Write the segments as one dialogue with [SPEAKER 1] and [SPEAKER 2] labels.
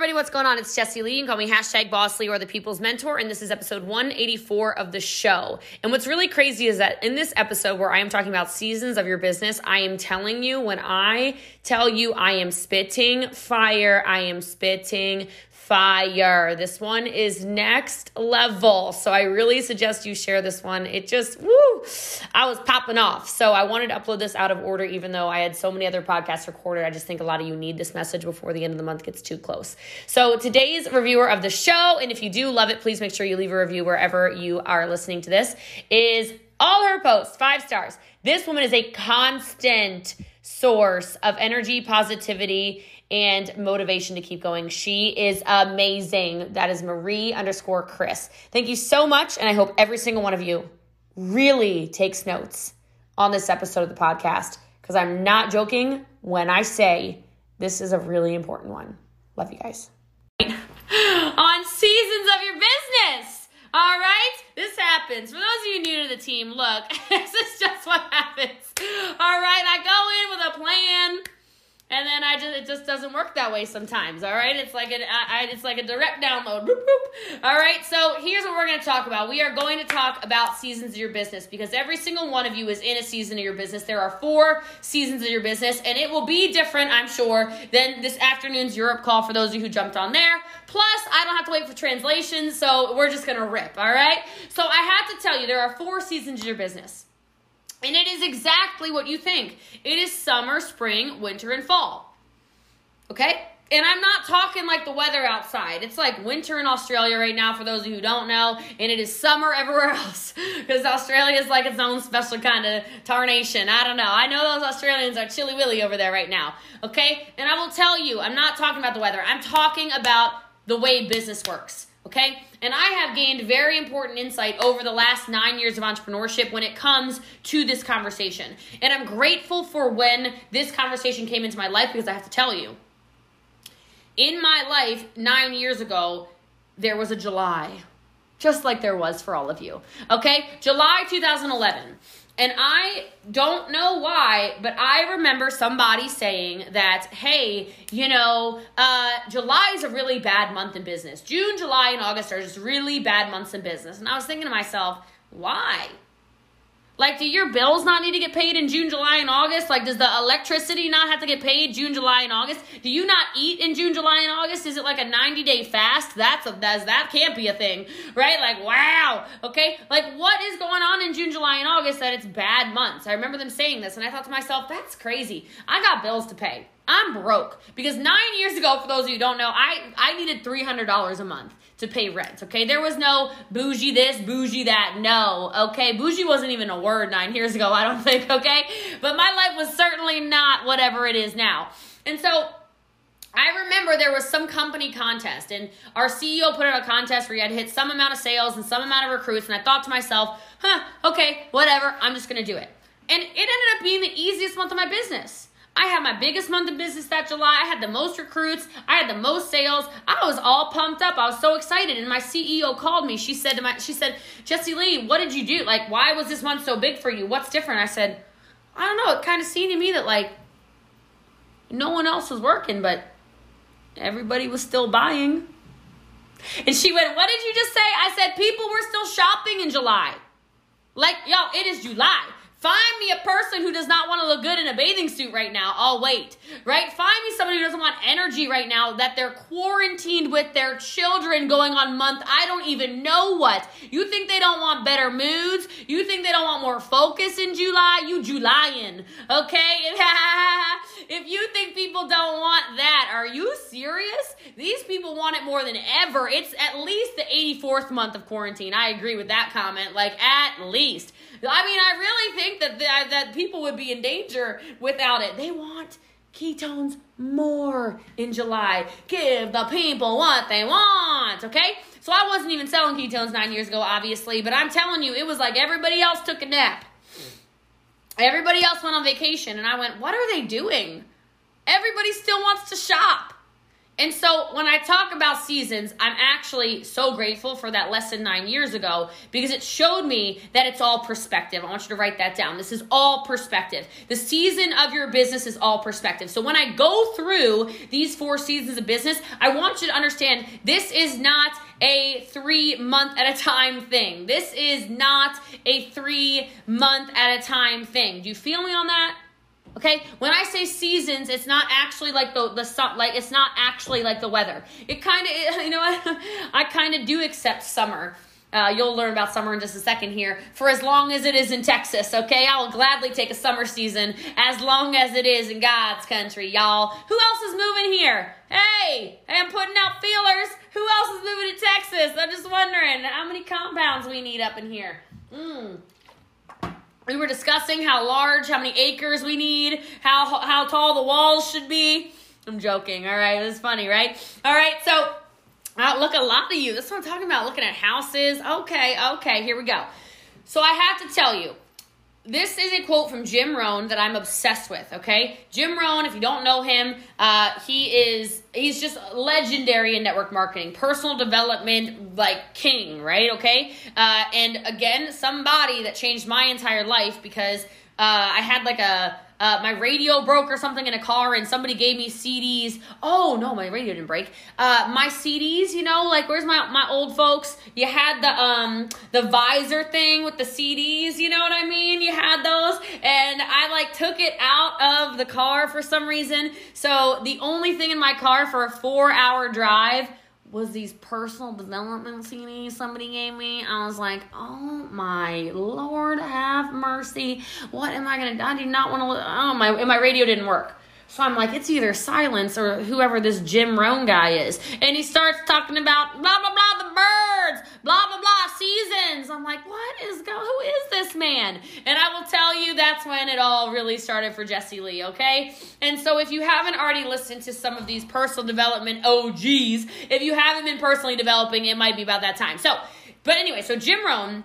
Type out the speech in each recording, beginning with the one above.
[SPEAKER 1] everybody, what's going on? It's Jessie Lee. You can call me hashtag Boss Lee or the People's Mentor, and this is episode 184 of the show. And what's really crazy is that in this episode where I am talking about seasons of your business, I am telling you when I tell you I am spitting fire, I am spitting fire. This one is next level. So I really suggest you share this one. It just, woo, I was popping off. So I wanted to upload this out of order, even though I had so many other podcasts recorded. I just think a lot of you need this message before the end of the month gets too close. So today's reviewer of the show, and if you do love it, please make sure you leave a review wherever you are listening to this, is all her posts, five stars. This woman is a constant source of energy, positivity, and motivation to keep going. She is amazing. That is Marie underscore Chris. Thank you so much. And I hope every single one of you really takes notes on this episode of the podcast because I'm not joking when I say this is a really important one. Love you guys. on seasons of your business. All right, this happens. For those of you new to the team, look, this is just what happens. All right, I go in with a plan and then I just it just doesn't work that way sometimes. All right, it's like an I, it's like a direct download. Boop, boop. All right, so here's what we're going to talk about. We are going to talk about seasons of your business because every single one of you is in a season of your business. There are four seasons of your business, and it will be different, I'm sure, than this afternoon's Europe call for those of you who jumped on there. Plus, I don't have to wait for translation, so we're just going to rip. All right, so I have to tell you, there are four seasons of your business. And it is exactly what you think. It is summer, spring, winter, and fall. Okay? And I'm not talking like the weather outside. It's like winter in Australia right now, for those of you who don't know, and it is summer everywhere else because Australia is like its own special kind of tarnation. I don't know. I know those Australians are chilly willy over there right now. Okay? And I will tell you, I'm not talking about the weather, I'm talking about the way business works. Okay? And I have gained very important insight over the last nine years of entrepreneurship when it comes to this conversation. And I'm grateful for when this conversation came into my life because I have to tell you, in my life nine years ago, there was a July, just like there was for all of you. Okay? July 2011. And I don't know why, but I remember somebody saying that, hey, you know, uh, July is a really bad month in business. June, July, and August are just really bad months in business. And I was thinking to myself, why? Like, do your bills not need to get paid in June, July, and August? Like, does the electricity not have to get paid June, July, and August? Do you not eat in June, July, and August? Is it like a 90 day fast? That's a, that's, that can't be a thing, right? Like, wow. Okay. Like, what is going on in June, July, and August that it's bad months? I remember them saying this, and I thought to myself, that's crazy. I got bills to pay. I'm broke because nine years ago, for those of you who don't know, I, I needed $300 a month to pay rent. Okay, there was no bougie this, bougie that. No, okay, bougie wasn't even a word nine years ago. I don't think. Okay, but my life was certainly not whatever it is now. And so I remember there was some company contest, and our CEO put out a contest where you had to hit some amount of sales and some amount of recruits. And I thought to myself, huh, okay, whatever, I'm just gonna do it. And it ended up being the easiest month of my business. I had my biggest month of business that July. I had the most recruits. I had the most sales. I was all pumped up. I was so excited. And my CEO called me. She said to my she said, "Jessie Lee, what did you do? Like, why was this month so big for you? What's different? I said, I don't know. It kind of seemed to me that like no one else was working, but everybody was still buying. And she went, What did you just say? I said, People were still shopping in July. Like, yo, it is July. Find me a person who does not want to look good in a bathing suit right now. I'll wait. Right? Find me somebody who doesn't want energy right now that they're quarantined with their children going on month. I don't even know what. You think they don't want better moods? You think they don't want more focus in July? You Julyin. Okay? if you think people don't want that, are you serious? These people want it more than ever. It's at least the 84th month of quarantine. I agree with that comment. Like, at least. I mean, I really think that that, uh, that people would be in danger without it. They want ketones more in July. Give the people what they want, okay? So I wasn't even selling ketones nine years ago, obviously, but I'm telling you, it was like everybody else took a nap. Everybody else went on vacation, and I went, What are they doing? Everybody still wants to shop. And so when I talk about seasons, I'm actually so grateful for that lesson nine years ago because it showed me that it's all perspective. I want you to write that down. This is all perspective. The season of your business is all perspective. So when I go through these four seasons of business, I want you to understand this is not a three month at a time thing. This is not a three month at a time thing. Do you feel me on that? Okay, when I say seasons, it's not actually like the the sun, like it's not actually like the weather. It kind of, you know? I kind of do accept summer. Uh, you'll learn about summer in just a second here. For as long as it is in Texas, okay, I will gladly take a summer season as long as it is in God's country, y'all. Who else is moving here? Hey, I'm putting out feelers. Who else is moving to Texas? I'm just wondering how many compounds we need up in here. Hmm we were discussing how large, how many acres we need, how how tall the walls should be. I'm joking. All right, it was funny, right? All right, so uh, look, a lot of you. That's what I'm talking about. Looking at houses. Okay, okay, here we go. So I have to tell you, this is a quote from Jim Rohn that I'm obsessed with. Okay, Jim Rohn. If you don't know him, uh, he is he's just legendary in network marketing, personal development, like king. Right? Okay, uh, and again, somebody that changed my entire life because uh, I had like a uh, my radio broke or something in a car and somebody gave me CDs. Oh no, my radio didn't break. Uh, my CDs, you know, like where's my my old folks? You had the um the visor thing with the CDs, you know what I mean? You had those, and I like took it out of the car for some reason. So the only thing in my car for a four hour drive was these personal development CDs somebody gave me. I was like, oh my lord, have mercy. What am I gonna do? I do not want to. Oh my, and my radio didn't work. So I'm like, it's either silence or whoever this Jim Rohn guy is. And he starts talking about blah, blah, blah, the birds, blah, blah, blah, seasons. I'm like, what is going, who is this man? And I will tell you that's when it all really started for Jessie Lee, okay? And so if you haven't already listened to some of these personal development OGs, if you haven't been personally developing, it might be about that time. So, but anyway, so Jim Rohn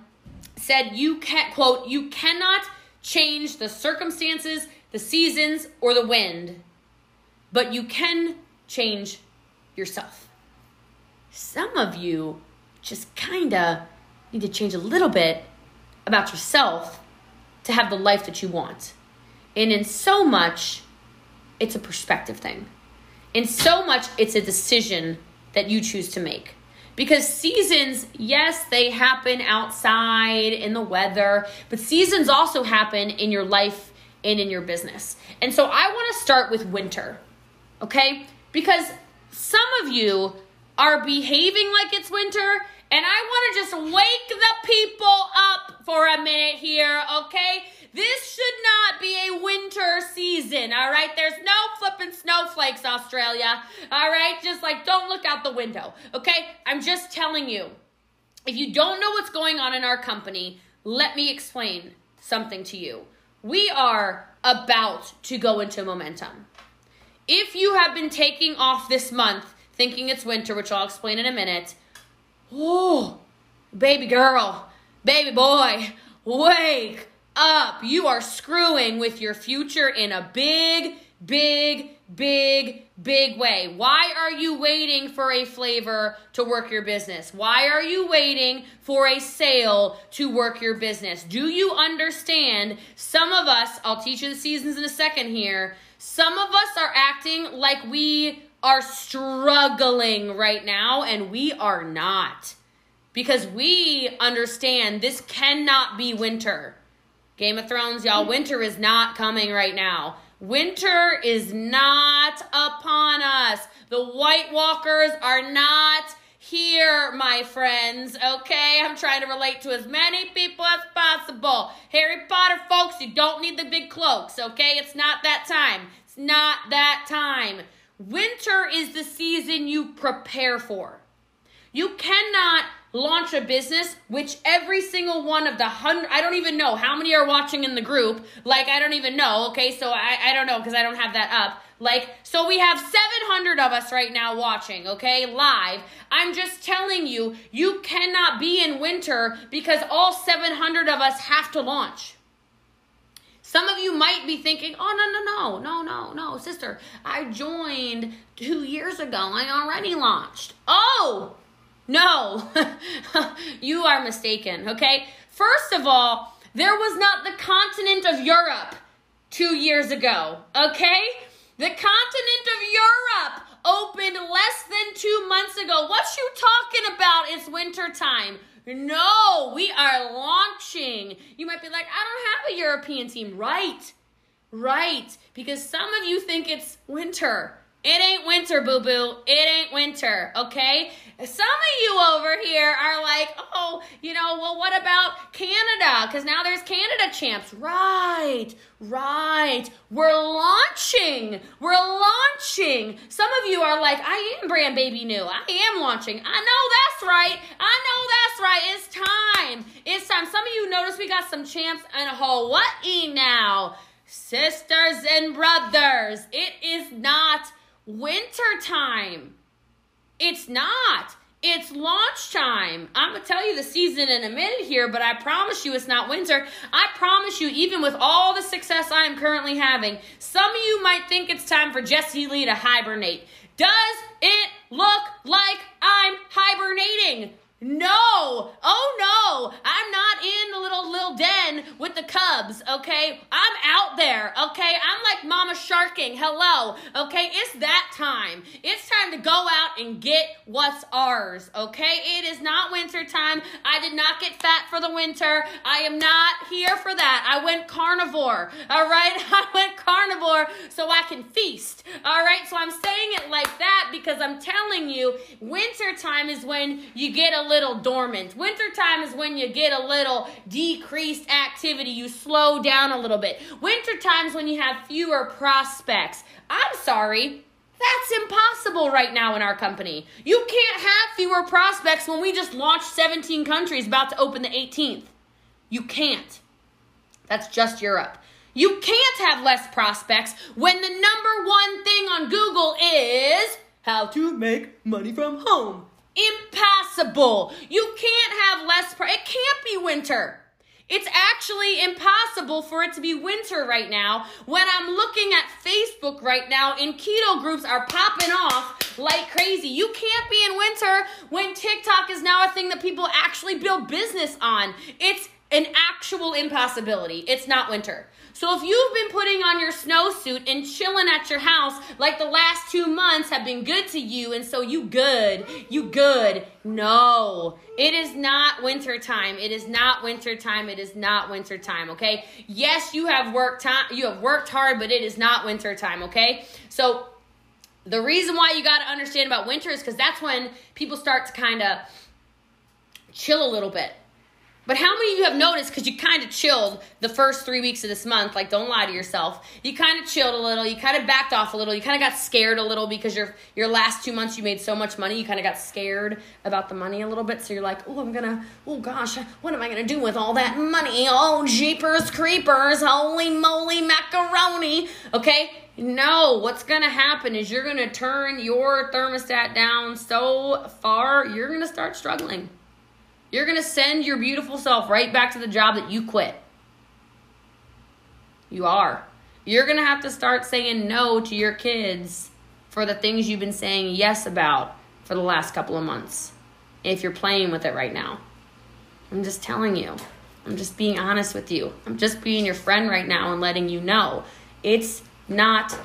[SPEAKER 1] said, you can't, quote, you cannot change the circumstances the seasons, or the wind, but you can change yourself. Some of you just kind of need to change a little bit about yourself to have the life that you want. And in so much, it's a perspective thing. In so much, it's a decision that you choose to make. Because seasons, yes, they happen outside in the weather, but seasons also happen in your life and in your business. And so I want to start with winter, okay? Because some of you are behaving like it's winter, and I want to just wake the people up for a minute here, okay? This should not be a winter season, all right? There's no flipping snowflakes, Australia, all right? Just like don't look out the window, okay? I'm just telling you. If you don't know what's going on in our company, let me explain something to you we are about to go into momentum. If you have been taking off this month thinking it's winter, which I'll explain in a minute, oh, baby girl, baby boy, wake up. You are screwing with your future in a big, big, big, big way. Why are you waiting for a flavor to work your business? Why are you waiting for a sale to work your business? Do you understand? Some of us, I'll teach you the seasons in a second here, some of us are acting like we are struggling right now, and we are not. Because we understand this cannot be winter. Game of Thrones, y'all, winter is not coming right now. Winter is not upon us. The White Walkers are not here, my friends. Okay, I'm trying to relate to as many people as possible. Harry Potter folks, you don't need the big cloaks, okay? It's not that time. It's not that time. Winter is the season you prepare for. You cannot launch a business, which every single one of the hundred, I don't even know how many are watching in the group. Like, I don't even know. Okay. So I, I don't know because I don't have that up. Like, so we have 700 of us right now watching, okay, live. I'm just telling you, you cannot be in winter because all 700 of us have to launch. Some of you might be thinking, oh, no, no, no, no, no, no, sister, I joined two years ago. I already launched. Oh, no, you are mistaken, okay? First of all, there was not the continent of Europe two years ago, okay? The continent of Europe opened less than two months ago. What you talking about? It's winter time. No, we are launching. You might be like, I don't have a European team. Right, right. Because some of you think it's winter. It ain't winter, boo boo. It ain't winter, okay? Some of you over here are like, oh, you know, well, what about Canada? Because now there's Canada champs. Right, right. We're launching. We're launching. Some of you are like, I am brand baby new. I am launching. I know that's right. I know that's right. It's time. It's time. Some of you notice we got some champs in Hawaii now. Sisters and brothers, it is not winter time. It's not. It's launch time. I'm going to tell you the season in a minute here, but I promise you it's not winter. I promise you, even with all the success I am currently having, some of you might think it's time for Jessie Lee to hibernate. Does it look like I'm hibernating? No. Oh no. I'm not in the little little den with the cubs, okay? I'm out there, okay? I'm like mama sharking. Hello. Okay? It's that time. It's time to go out and get what's ours, okay? It is not winter time. I did not get fat for the winter. I am not here for that. I went carnivore. All right? I went carnivore so I can feast. All right? So I'm saying it like that because I'm telling you winter time is when you get a little dormant. Wintertime is when you get a little decreased activity. You slow down a little bit. Wintertime is when you have fewer prospects. I'm sorry. That's impossible right now in our company. You can't have fewer prospects when we just launched 17 countries about to open the 18th. You can't. That's just Europe. You can't have less prospects when the number one thing on Google is how to make money from home. Impossible. You can't have less. It can't be winter. It's actually impossible for it to be winter right now when I'm looking at Facebook right now and keto groups are popping off like crazy. You can't be in winter when TikTok is now a thing that people actually build business on. It's an actual impossibility. It's not winter. So if you've been putting on your snowsuit and chilling at your house like the last two months have been good to you, and so you good, you good. No, it is not winter time. It is not winter time. It is not winter time. Okay. Yes, you have worked time. You have worked hard, but it is not winter time. Okay. So the reason why you got to understand about winter is because that's when people start to kind of chill a little bit but how many of you have noticed because you kind of chilled the first three weeks of this month? Like, don't lie to yourself. You kind of chilled a little. You kind of backed off a little. You kind of got scared a little because your your last two months you made so much money. You kind of got scared about the money a little bit. So you're like, oh, I'm gonna, oh gosh, what am I gonna do with all that money? Oh, jeepers creepers, holy moly macaroni. Okay, no, what's gonna happen is you're gonna turn your thermostat down so far, you're gonna start struggling. You're going to send your beautiful self right back to the job that you quit. You are. You're going to have to start saying no to your kids for the things you've been saying yes about for the last couple of months. If you're playing with it right now, I'm just telling you. I'm just being honest with you. I'm just being your friend right now and letting you know it's not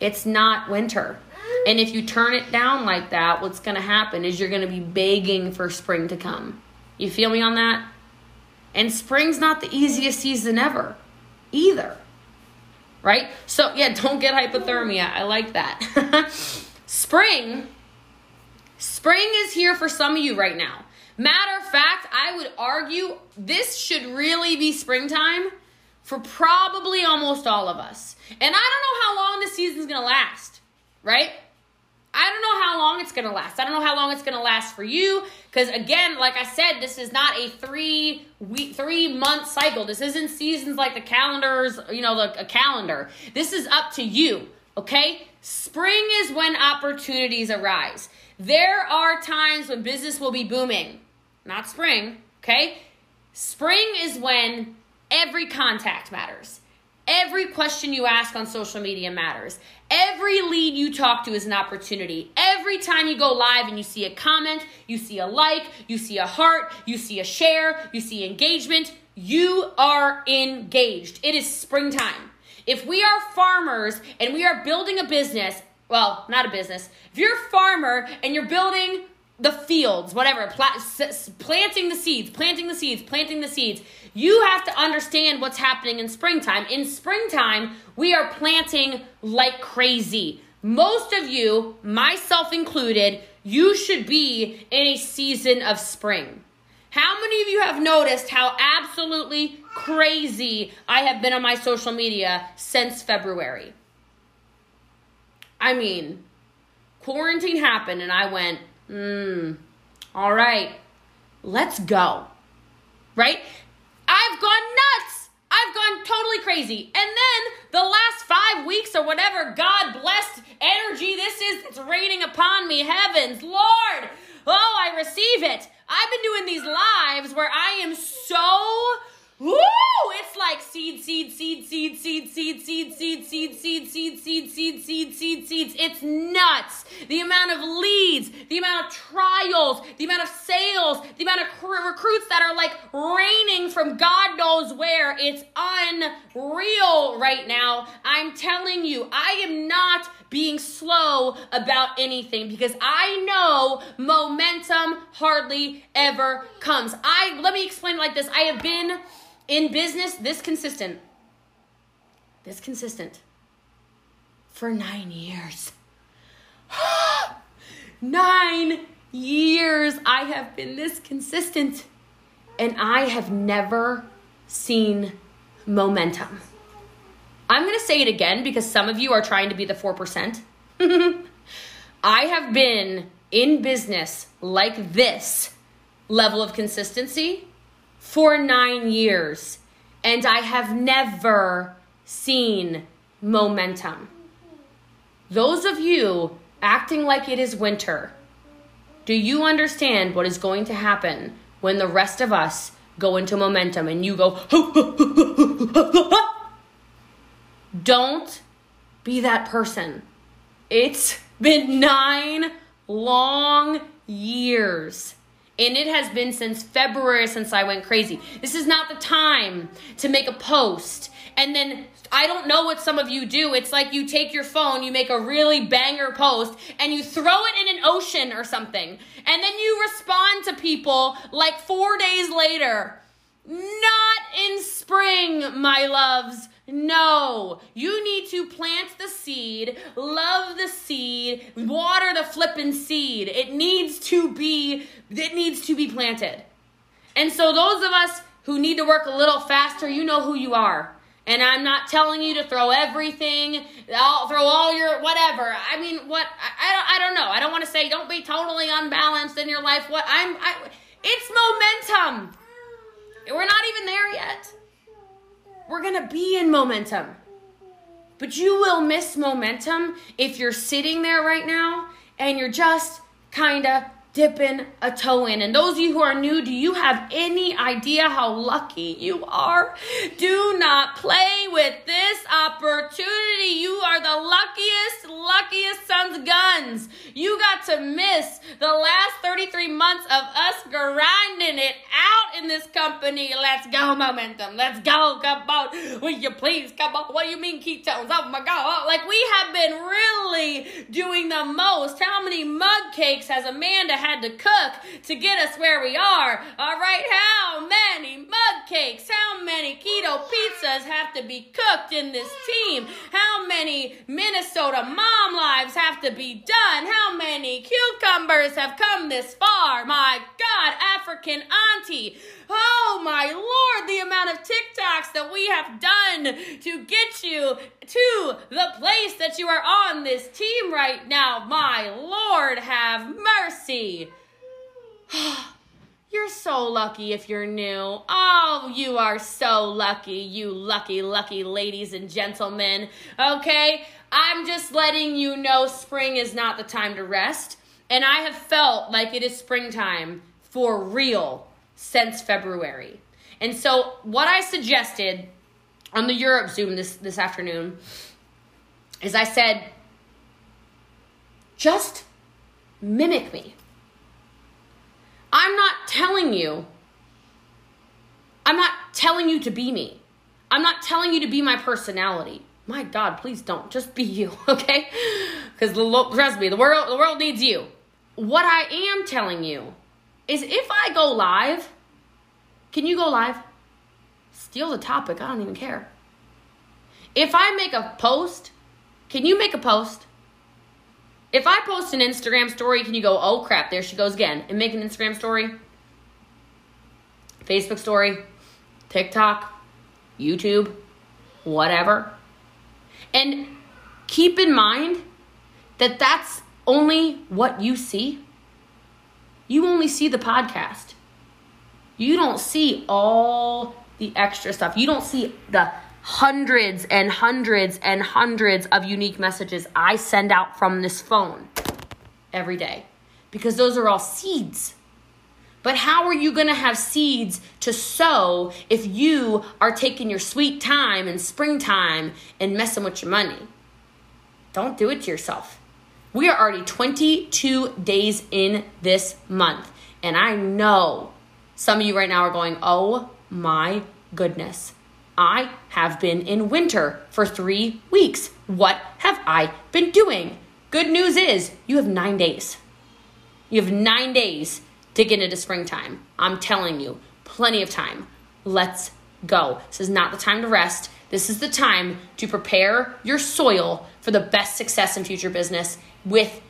[SPEAKER 1] it's not winter. And if you turn it down like that, what's going to happen is you're going to be begging for spring to come. You feel me on that? And spring's not the easiest season ever either. Right? So, yeah, don't get hypothermia. I like that. spring spring is here for some of you right now. Matter of fact, I would argue this should really be springtime for probably almost all of us. And I don't know how long this season's going to last, right? I don't know how long it's going to last. I don't know how long it's going to last for you because again, like I said, this is not a 3 week 3 month cycle. This isn't seasons like the calendars, you know, the a calendar. This is up to you, okay? Spring is when opportunities arise. There are times when business will be booming. Not spring, okay? Spring is when every contact matters. Every question you ask on social media matters. Every lead you talk to is an opportunity. Every time you go live and you see a comment, you see a like, you see a heart, you see a share, you see engagement, you are engaged. It is springtime. If we are farmers and we are building a business, well, not a business, if you're a farmer and you're building the fields, whatever, planting the seeds, planting the seeds, planting the seeds. You have to understand what's happening in springtime. In springtime, we are planting like crazy. Most of you, myself included, you should be in a season of spring. How many of you have noticed how absolutely crazy I have been on my social media since February? I mean, quarantine happened and I went, Hmm. All right. Let's go. Right? I've gone nuts. I've gone totally crazy. And then the last five weeks or whatever, God blessed energy this is it's raining upon me. Heavens, Lord. Oh, I receive it. I've been doing these lives where I am so Woo! It's like seed, seed, seed, seed, seed, seed, seed, seed, seed, seed, seed, seed, seed, seed, seed, seeds. It's nuts. The amount of leads, the amount of trials, the amount of sales, the amount of recruits that are like raining from God knows where. It's unreal right now. I'm telling you, I am not being slow about anything because I know momentum hardly ever comes. I let me explain it like this. I have been in business this consistent. This consistent. For nine years. Nine years i have been this consistent. And i have never seen momentum. I'm going to say it again because some of you are trying to be the 4% i have been in business like this level of consistency for nine years, and I have never seen momentum. Those of you acting like it is winter, do you understand what is going to happen when the rest of us go into momentum and you go, don't be that person. It's been nine long years and it has been since February since I went crazy. This is not the time to make a post. And then I don't know what some of you do. It's like you take your phone, you make a really banger post, and you throw it in an ocean or something. And then you respond to people like four days later. Not in spring, my loves. No, you need to plant the seed, love the seed, water the flippin' seed. It needs to be it needs to be planted. And so those of us who need to work a little faster, you know who you are. And I'm not telling you to throw everything, I'll throw all your whatever. I mean, what I, I don't I don't know. I don't want to say don't be totally unbalanced in your life. What I'm I, it's momentum. We're not even there yet. We're going to be in momentum. But you will miss momentum if you're sitting there right now and you're just kind of dipping a toe in. And those of you who are new, do you have any idea how lucky you are? Do not play with this opportunity. You are the luckiest, luckiest sons guns. You got to miss the last 33 months of us grinding it out in this company. Let's go, momentum. Let's go. Come on. Will you please come on? What do you mean ketones? Oh my God. Like we have been really doing the most. How many mug cakes has Amanda had to cook to get us where we are. All right, how many mug cakes, how many keto pizzas have to be cooked in this team? How many Minnesota mom lives have to be done? How many cucumbers have come this far? My God, African auntie. Oh my Lord, the amount of TikToks that we have done to get you to the place that you are on this team right now. My Lord, have mercy. You're so lucky if you're new. Oh, you are so lucky, you lucky, lucky ladies and gentlemen. Okay? I'm just letting you know spring is not the time to rest. And I have felt like it is springtime for real since February. And so, what I suggested on the Europe Zoom this this afternoon is I said, just mimic me. I'm not telling you. I'm not telling you to be me. I'm not telling you to be my personality. My God, please don't. Just be you, okay? Because trust me, the world the world needs you. What I am telling you is if I go live, can you go live? Steal the topic. I don't even care. If I make a post, can you make a post? If I post an Instagram story, can you go, oh crap, there she goes again, and make an Instagram story? Facebook story, TikTok, YouTube, whatever. And keep in mind that that's only what you see. You only see the podcast. You don't see all the extra stuff. You don't see the hundreds and hundreds and hundreds of unique messages I send out from this phone every day because those are all seeds. But how are you going to have seeds to sow if you are taking your sweet time in springtime and messing with your money? Don't do it to yourself. We are already 22 days in this month. And I know some of you right now are going, oh my goodness. I have been in winter for three weeks. What have I been doing? Good news is you have nine days. You have nine days to get into springtime. I'm telling you, plenty of time. Let's go. This is not the time to rest. This is the time to prepare your soil for the best success in future business with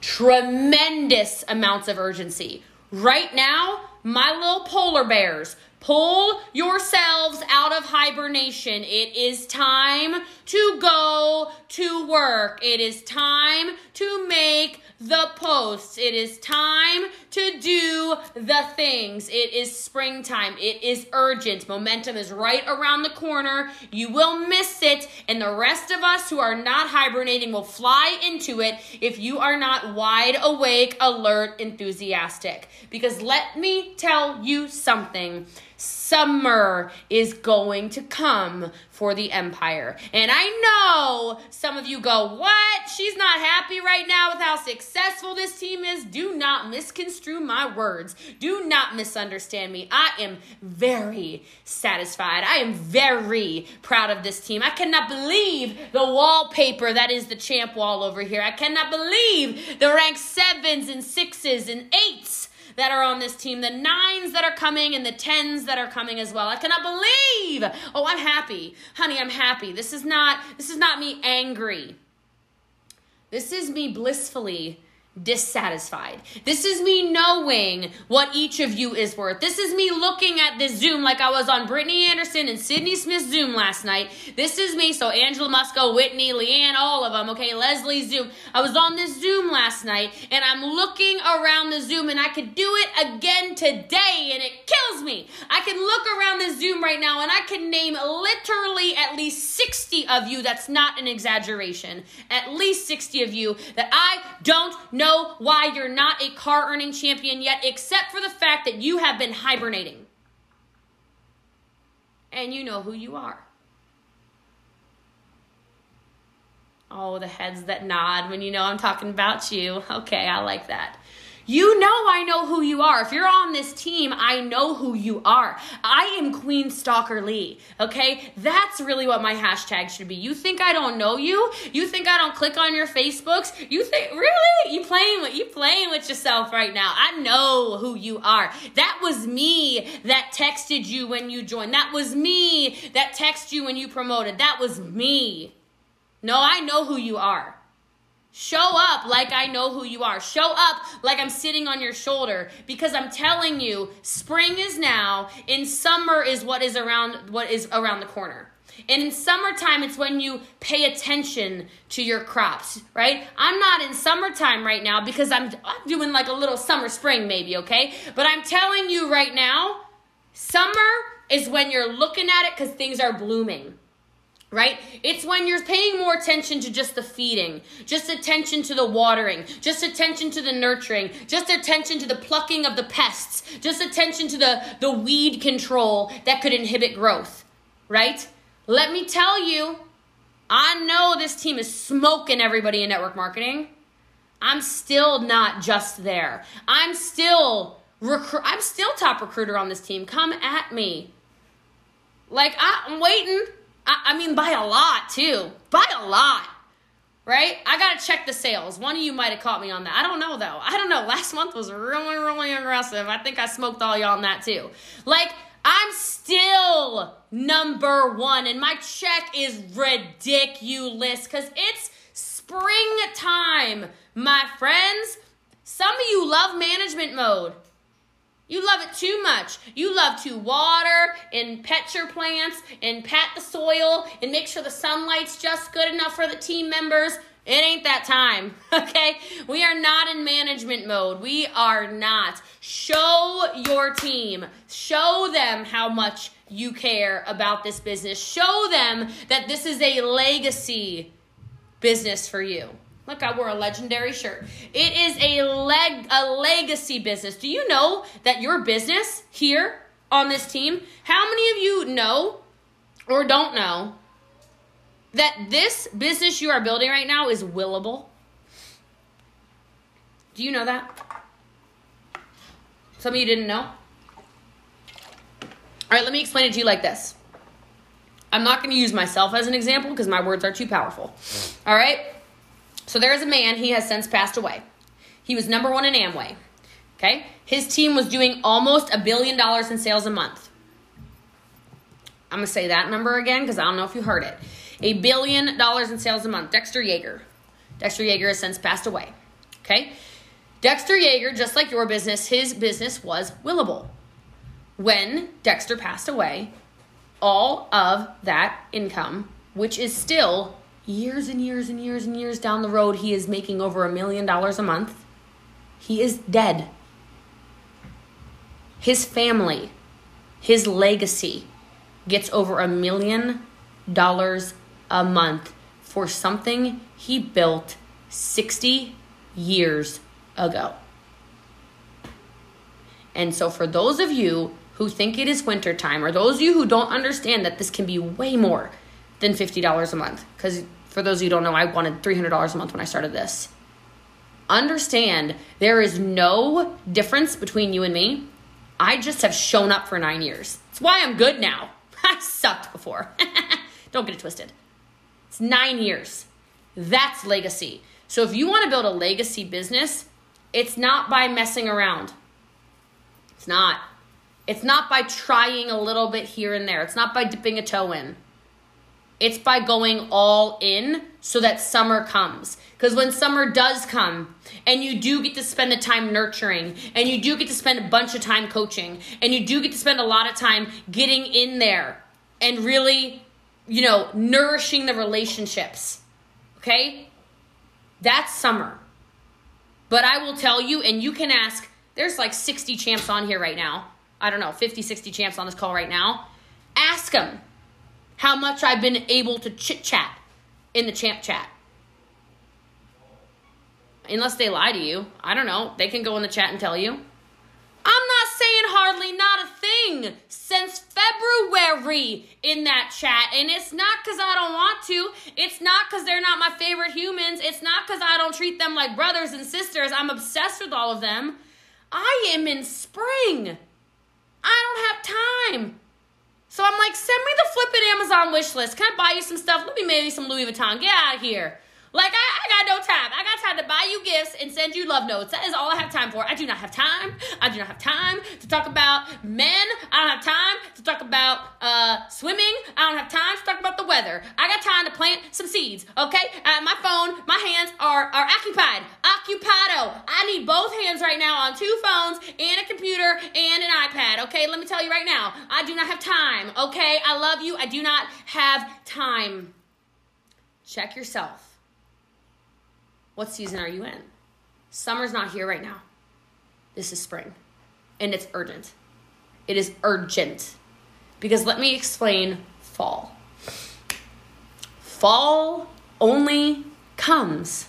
[SPEAKER 1] tremendous amounts of urgency. Right now, my little polar bears, pull yourselves out of hibernation. It is time to go to work. It is time to make the posts. It is time to do the things. It is springtime. It is urgent. Momentum is right around the corner. You will miss it, and the rest of us who are not hibernating will fly into it if you are not wide awake, alert, enthusiastic. Because let me tell you something summer is going to come for the Empire. And I know some of you go, What? She's not happy right now with how successful this team is. Do not misconstrue my words. Do not misunderstand me. I am very satisfied. I am very proud of this team. I cannot believe the wallpaper that is the champ wall over here. I cannot believe the rank sevens and sixes and eights that are on this team, the nines that are coming, and the tens that are coming as well. I cannot believe. Oh, I'm happy. Honey, I'm happy. This is not this is not me angry. This is me blissfully dissatisfied. This is me knowing what each of you is worth. This is me looking at this Zoom like I was on Brittany Anderson and Sydney Smith Zoom last night. This is me. So Angela Musco, Whitney, Leanne, all of them. Okay, Leslie Zoom. I was on this Zoom last night and I'm looking around the Zoom and I could do it again today and it kills me. I can look around the Zoom right now and I can name literally at least 60 of you. That's not an exaggeration. At least 60 of you that I don't know why you're not a car earning champion yet, except for the fact that you have been hibernating. And you know who you are. Oh, the heads that nod when you know I'm talking about you. Okay, I like that. You know I know who you are. If you're on this team, I know who you are. I am Queen Stalker Lee. Okay? That's really what my hashtag should be. You think I don't know you? You think I don't click on your Facebooks? You think really? You playing with you playing with yourself right now. I know who you are. That was me that texted you when you joined. That was me that texted you when you promoted. That was me. No, I know who you are. Show up like I know who you are. Show up like I'm sitting on your shoulder because I'm telling you, spring is now and summer is what is around what is around the corner. And in summertime, it's when you pay attention to your crops, right? I'm not in summertime right now because I'm, I'm doing like a little summer spring, maybe, okay? But I'm telling you right now, summer is when you're looking at it because things are blooming right? It's when you're paying more attention to just the feeding, just attention to the watering, just attention to the nurturing, just attention to the plucking of the pests, just attention to the, the weed control that could inhibit growth, right? let me tell you, I know this team is smoking everybody in network marketing. I'm still not just there. I'm still recruit. I'm still top recruiter on this team. Come at me. Like I, am waiting. I, I mean, by a lot too. By a lot. Right? I gotta check the sales. One of you might have caught me on that. I don't know though. I don't know. Last month was really, really aggressive. I think I smoked all y'all on that too. Like I'm still number one, and my check is ridiculous because it's springtime, my friends. Some of you love management mode. You love it too much. You love to water and pet your plants and pat the soil and make sure the sunlight's just good enough for the team members. It ain't that time, okay? We are not in management mode. We are not. Show your team, show them how much you care about this business, show them that this is a legacy business for you. Look, I wore a legendary shirt. It is a leg a legacy business. Do you know that your business here on this team, how many of you know or don't know that this business you are building right now is willable? Do you know that? Some of you didn't know? All right, let me explain it to you like this. I'm not going to use myself as an example because my words are too powerful. All right? So there is a man, he has since passed away. He was number one in Amway. Okay? His team was doing almost a billion dollars in sales a month. I'm going to say that number again because I don't know if you heard it. A billion dollars in sales a month. Dexter Yager. Dexter Yager has since passed away. Okay? Dexter Yager, just like your business, his business was willable. When Dexter passed away, all of that income, which is still years and years and years and years down the road, he is making over a million dollars a month. He is dead. His family, his legacy gets over a million dollars a month for something he built 60 years ago. And so, for those of you who think it is wintertime, or those of you who don't understand that this can be way more than $50 a month, because for those of you who don't know, I wanted $300 a month when I started this. Understand there is no difference between you and me. I just have shown up for nine years. It's why I'm good now. I sucked before. don't get it twisted. It's nine years. That's legacy. So if you want to build a legacy business, it's not by messing around. It's not. It's not by trying a little bit here and there. It's not by dipping a toe in. It's by going all in so that summer comes. Because when summer does come, and you do get to spend the time nurturing, and you do get to spend a bunch of time coaching, and you do get to spend a lot of time getting in there and really, you know, nourishing the relationships, okay? That's summer. But I will tell you, and you can ask, there's like 60 champs on here right now. I don't know, 50, 60 champs on this call right now. Ask them how much I've been able to chit chat in the champ chat. Unless they lie to you. I don't know. They can go in the chat and tell you. I'm not saying hardly not a thing since February in that chat. And it's not because I don't want to. It's not because they're not my favorite humans. It's not because I don't treat them like brothers and sisters. I'm obsessed with all of them. I am in spring. I don't have time. So I'm like, send me the flipping Amazon wish list. Can I buy you some stuff? Let me maybe some Louis Vuitton. Get out of here. Like, I, I got no time. I got time to buy you gifts and send you love notes. That is all I have time for. I do not have time. I do not have time to talk about men. I don't have time to talk about uh, swimming. I don't have time to talk about the weather. I got time to plant some seeds, okay? Uh, my phone, my hands are, are occupied. Occupado. I need both hands right now on two phones computer and an iPad, okay? Let me tell you right now. I do not have time, okay? I love you. I do not have time. Check yourself what season are you in? Summer's not here right now. This is spring. And it's urgent. It is urgent. Because let me explain fall. Fall only comes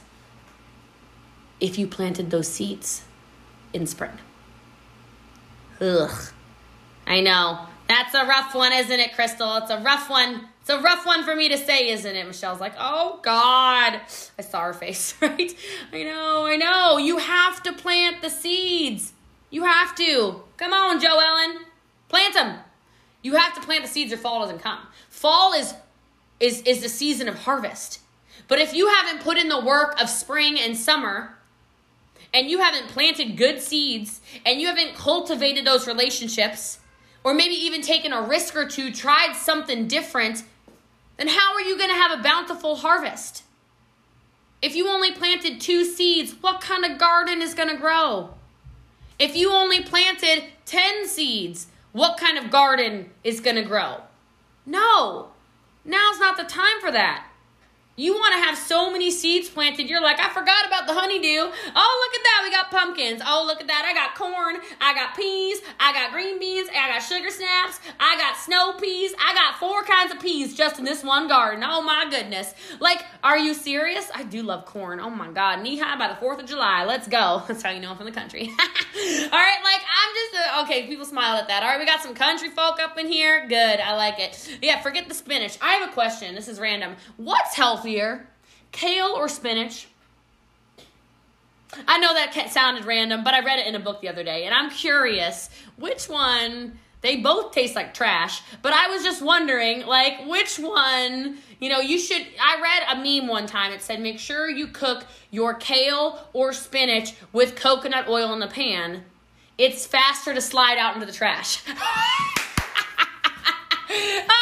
[SPEAKER 1] if you planted those seeds in spring. Ugh. I know. That's a rough one, isn't it, Crystal? It's a rough one. It's a rough one for me to say, isn't it? Michelle's like, oh God. I saw her face, right? I know, I know. You have to plant the seeds. You have to. Come on, Joe Ellen. Plant them. You have to plant the seeds or fall doesn't come. Fall is is is the season of harvest. But if you haven't put in the work of spring and summer, and you haven't planted good seeds, and you haven't cultivated those relationships, or maybe even taken a risk or two, tried something different, then how are you going to have a bountiful harvest? If you only planted two seeds, what kind of garden is going to grow? If you only planted 10 seeds, what kind of garden is going to grow? No, now's not the time for that. You want to have so many seeds planted. You're like, I forgot about the honeydew. Oh, look at that. We got pumpkins. Oh, look at that. I got corn. I got peas. I got green beans. I got sugar snaps. I got snow peas. I got four kinds of peas just in this one garden. Oh, my goodness. Like, are you serious? I do love corn. Oh, my God. Knee high by the 4th of July. Let's go. That's how you know I'm from the country. All right. Like, I'm just, uh, okay, people smile at that. All right. We got some country folk up in here. Good. I like it. Yeah, forget the spinach. I have a question. This is random. What's healthy? Healthier, kale or spinach? I know that sounded random, but I read it in a book the other day, and I'm curious which one. They both taste like trash, but I was just wondering, like, which one, you know, you should. I read a meme one time. It said, make sure you cook your kale or spinach with coconut oil in the pan. It's faster to slide out into the trash.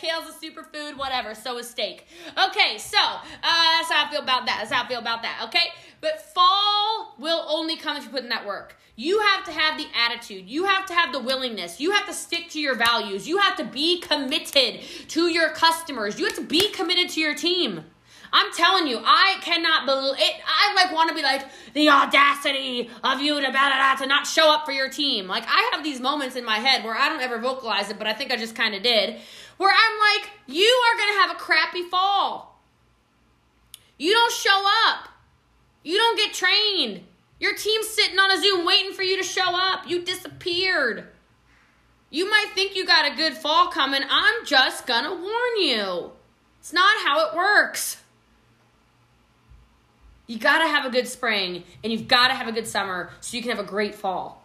[SPEAKER 1] kale's a superfood, whatever. So is steak. Okay, so uh, that's how I feel about that. That's how I feel about that. Okay, but fall will only come if you put in that work. You have to have the attitude. You have to have the willingness. You have to stick to your values. You have to be committed to your customers. You have to be committed to your team. I'm telling you, I cannot believe it. I like want to be like the audacity of you to blah, blah, blah, to not show up for your team. Like I have these moments in my head where I don't ever vocalize it, but I think I just kind of did, where I'm like, you are gonna have a crappy fall. You don't show up. You don't get trained. Your team's sitting on a Zoom waiting for you to show up. You disappeared. You might think you got a good fall coming. I'm just gonna warn you. It's not how it works. You gotta have a good spring and you've gotta have a good summer so you can have a great fall.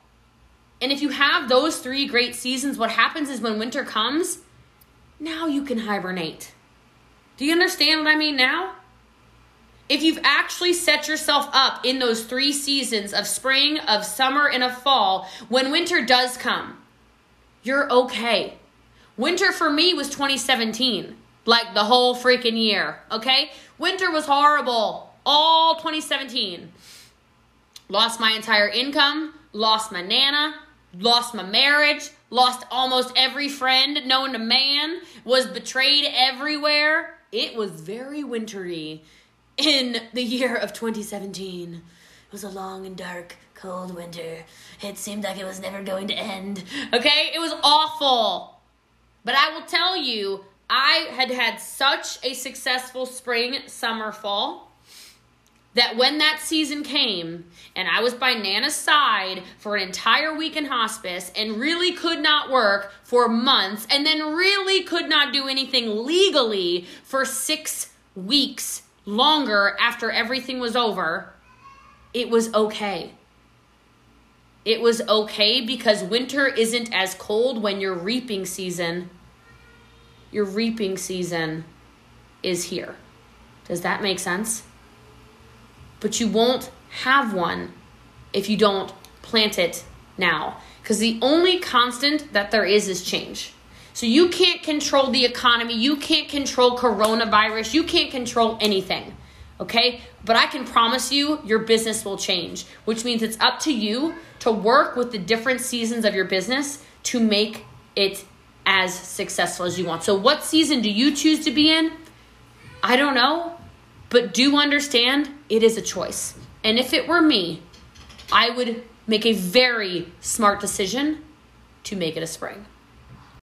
[SPEAKER 1] And if you have those three great seasons, what happens is when winter comes, now you can hibernate. Do you understand what I mean now? If you've actually set yourself up in those three seasons of spring, of summer, and of fall, when winter does come, you're okay. Winter for me was 2017, like the whole freaking year, okay? Winter was horrible all 2017. Lost my entire income, lost my nana, lost my marriage, lost almost every friend known to man, was betrayed everywhere. It was very wintry in the year of 2017. It was a long and dark, cold winter. It seemed like it was never going to end. Okay? It was awful. But I will tell you, I had had such a successful spring, summer, fall that when that season came and I was by Nana's side for an entire week in hospice and really could not work for months and then really could not do anything legally for six weeks longer after everything was over, it was okay. It was okay because winter isn't as cold when your reaping season, your reaping season is here. Does that make sense? But you won't have one if you don't plant it now. Because the only constant that there is is change. So you can't control the economy, you can't control coronavirus, you can't control anything. Okay? But I can promise you your business will change, which means it's up to you to work with the different seasons of your business to make it as successful as you want. So, what season do you choose to be in? I don't know. But do understand it is a choice. And if it were me, I would make a very smart decision to make it a spring.